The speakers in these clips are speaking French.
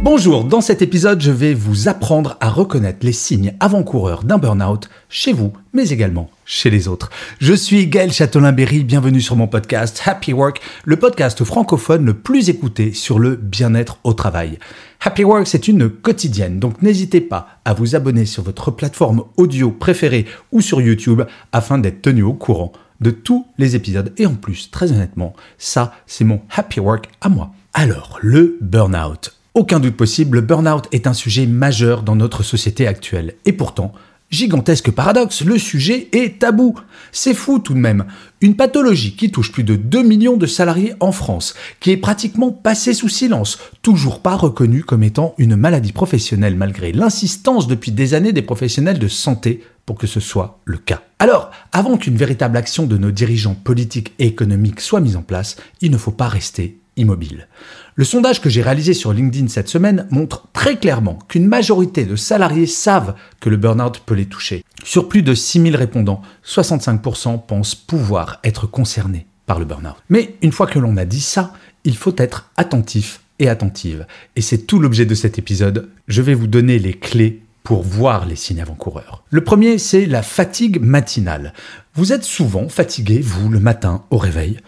Bonjour, dans cet épisode, je vais vous apprendre à reconnaître les signes avant-coureurs d'un burn-out chez vous, mais également chez les autres. Je suis Gaël Châtelain-Berry, bienvenue sur mon podcast Happy Work, le podcast francophone le plus écouté sur le bien-être au travail. Happy Work, c'est une quotidienne, donc n'hésitez pas à vous abonner sur votre plateforme audio préférée ou sur YouTube afin d'être tenu au courant de tous les épisodes. Et en plus, très honnêtement, ça, c'est mon Happy Work à moi. Alors, le burn-out. Aucun doute possible, le burn-out est un sujet majeur dans notre société actuelle. Et pourtant, gigantesque paradoxe, le sujet est tabou. C'est fou tout de même. Une pathologie qui touche plus de 2 millions de salariés en France, qui est pratiquement passée sous silence, toujours pas reconnue comme étant une maladie professionnelle malgré l'insistance depuis des années des professionnels de santé pour que ce soit le cas. Alors, avant qu'une véritable action de nos dirigeants politiques et économiques soit mise en place, il ne faut pas rester immobile. Le sondage que j'ai réalisé sur LinkedIn cette semaine montre très clairement qu'une majorité de salariés savent que le burn-out peut les toucher. Sur plus de 6000 répondants, 65% pensent pouvoir être concernés par le burn-out. Mais une fois que l'on a dit ça, il faut être attentif et attentive. Et c'est tout l'objet de cet épisode. Je vais vous donner les clés pour voir les signes avant-coureurs. Le premier, c'est la fatigue matinale. Vous êtes souvent fatigué, vous, le matin, au réveil.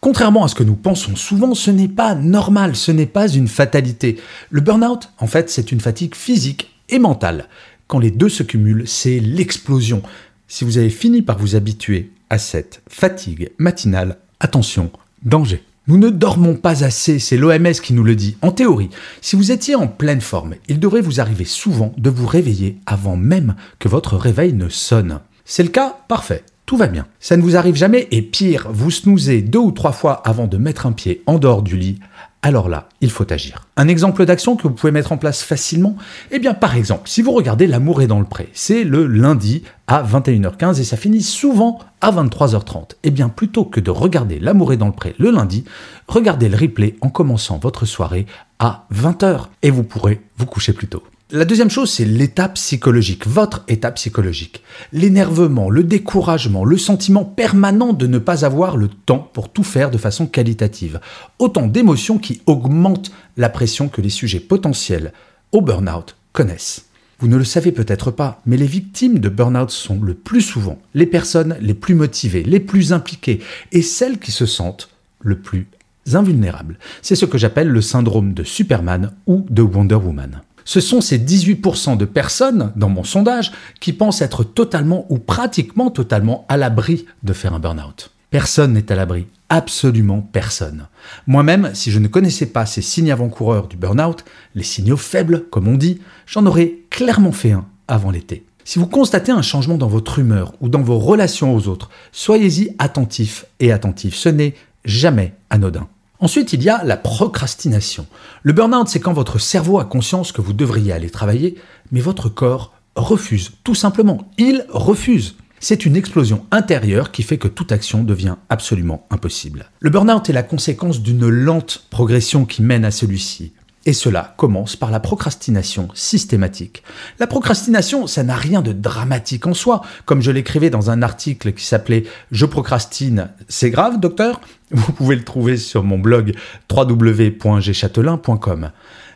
Contrairement à ce que nous pensons souvent, ce n'est pas normal, ce n'est pas une fatalité. Le burn-out, en fait, c'est une fatigue physique et mentale. Quand les deux se cumulent, c'est l'explosion. Si vous avez fini par vous habituer à cette fatigue matinale, attention, danger. Nous ne dormons pas assez, c'est l'OMS qui nous le dit. En théorie, si vous étiez en pleine forme, il devrait vous arriver souvent de vous réveiller avant même que votre réveil ne sonne. C'est le cas Parfait tout va bien. Ça ne vous arrive jamais et pire, vous snoozez deux ou trois fois avant de mettre un pied en dehors du lit, alors là, il faut agir. Un exemple d'action que vous pouvez mettre en place facilement Eh bien, par exemple, si vous regardez L'amour est dans le pré, c'est le lundi à 21h15 et ça finit souvent à 23h30. Eh bien, plutôt que de regarder L'amour est dans le pré le lundi, regardez le replay en commençant votre soirée à 20h et vous pourrez vous coucher plus tôt. La deuxième chose, c'est l'étape psychologique, votre étape psychologique. L'énervement, le découragement, le sentiment permanent de ne pas avoir le temps pour tout faire de façon qualitative. Autant d'émotions qui augmentent la pression que les sujets potentiels au burn-out connaissent. Vous ne le savez peut-être pas, mais les victimes de burn-out sont le plus souvent les personnes les plus motivées, les plus impliquées et celles qui se sentent le plus invulnérables. C'est ce que j'appelle le syndrome de Superman ou de Wonder Woman ce sont ces 18% de personnes, dans mon sondage, qui pensent être totalement ou pratiquement totalement à l'abri de faire un burn-out. Personne n'est à l'abri, absolument personne. Moi-même, si je ne connaissais pas ces signes avant-coureurs du burn-out, les signaux faibles, comme on dit, j'en aurais clairement fait un avant l'été. Si vous constatez un changement dans votre humeur ou dans vos relations aux autres, soyez-y attentif et attentif. Ce n'est jamais anodin. Ensuite, il y a la procrastination. Le burn-out, c'est quand votre cerveau a conscience que vous devriez aller travailler, mais votre corps refuse. Tout simplement, il refuse. C'est une explosion intérieure qui fait que toute action devient absolument impossible. Le burn-out est la conséquence d'une lente progression qui mène à celui-ci. Et cela commence par la procrastination systématique. La procrastination, ça n'a rien de dramatique en soi. Comme je l'écrivais dans un article qui s'appelait Je procrastine, c'est grave, docteur Vous pouvez le trouver sur mon blog www.gchatelain.com.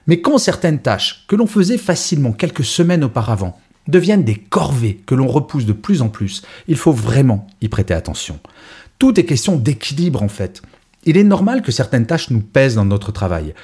Mais quand certaines tâches que l'on faisait facilement quelques semaines auparavant deviennent des corvées que l'on repousse de plus en plus, il faut vraiment y prêter attention. Tout est question d'équilibre en fait. Il est normal que certaines tâches nous pèsent dans notre travail,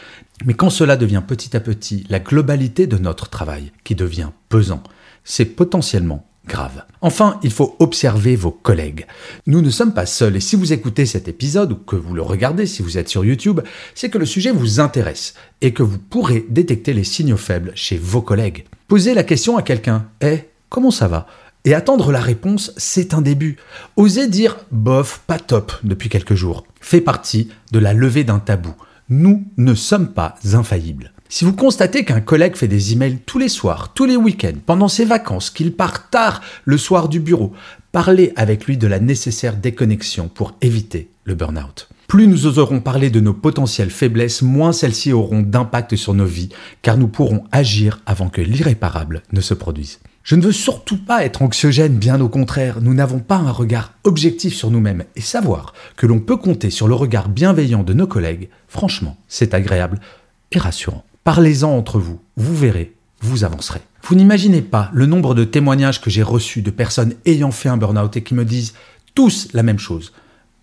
mais quand cela devient petit à petit la globalité de notre travail qui devient pesant, c'est potentiellement grave. Enfin, il faut observer vos collègues. Nous ne sommes pas seuls et si vous écoutez cet épisode ou que vous le regardez si vous êtes sur YouTube, c'est que le sujet vous intéresse et que vous pourrez détecter les signaux faibles chez vos collègues. Posez la question à quelqu'un Eh, comment ça va? Et attendre la réponse, c'est un début. Osez dire bof, pas top depuis quelques jours fait partie de la levée d'un tabou. Nous ne sommes pas infaillibles. Si vous constatez qu'un collègue fait des emails tous les soirs, tous les week-ends, pendant ses vacances, qu'il part tard le soir du bureau, parlez avec lui de la nécessaire déconnexion pour éviter le burn-out. Plus nous oserons parler de nos potentielles faiblesses, moins celles-ci auront d'impact sur nos vies, car nous pourrons agir avant que l'irréparable ne se produise. Je ne veux surtout pas être anxiogène, bien au contraire, nous n'avons pas un regard objectif sur nous-mêmes et savoir que l'on peut compter sur le regard bienveillant de nos collègues, franchement, c'est agréable et rassurant. Parlez-en entre vous, vous verrez, vous avancerez. Vous n'imaginez pas le nombre de témoignages que j'ai reçus de personnes ayant fait un burn-out et qui me disent tous la même chose.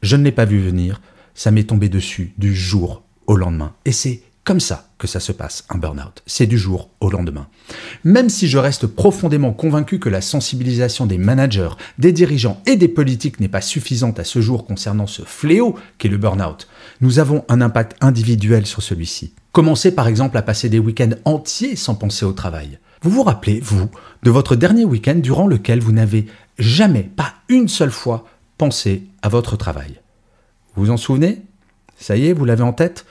Je ne l'ai pas vu venir, ça m'est tombé dessus du jour au lendemain. Et c'est comme ça que ça se passe, un burn-out. C'est du jour au lendemain. Même si je reste profondément convaincu que la sensibilisation des managers, des dirigeants et des politiques n'est pas suffisante à ce jour concernant ce fléau qu'est le burn-out, nous avons un impact individuel sur celui-ci. Commencez par exemple à passer des week-ends entiers sans penser au travail. Vous vous rappelez, vous, de votre dernier week-end durant lequel vous n'avez jamais, pas une seule fois, pensé à votre travail. Vous vous en souvenez? Ça y est, vous l'avez en tête?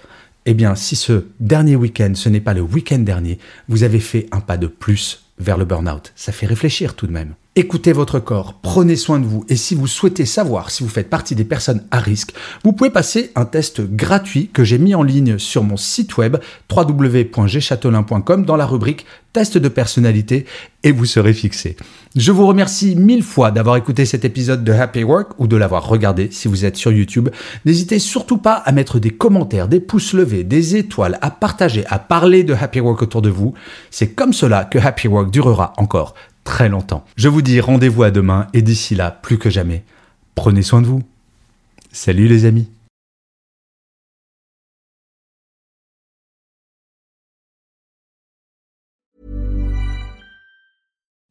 Eh bien, si ce dernier week-end, ce n'est pas le week-end dernier, vous avez fait un pas de plus vers le burn-out. Ça fait réfléchir tout de même. Écoutez votre corps, prenez soin de vous et si vous souhaitez savoir si vous faites partie des personnes à risque, vous pouvez passer un test gratuit que j'ai mis en ligne sur mon site web www.gchatelain.com dans la rubrique test de personnalité et vous serez fixé. Je vous remercie mille fois d'avoir écouté cet épisode de Happy Work ou de l'avoir regardé si vous êtes sur YouTube. N'hésitez surtout pas à mettre des commentaires, des pouces levés, des étoiles, à partager, à parler de Happy Work autour de vous. C'est comme cela que Happy Work durera encore très longtemps. Je vous dis rendez-vous à demain et d'ici là, plus que jamais, prenez soin de vous. Salut les amis.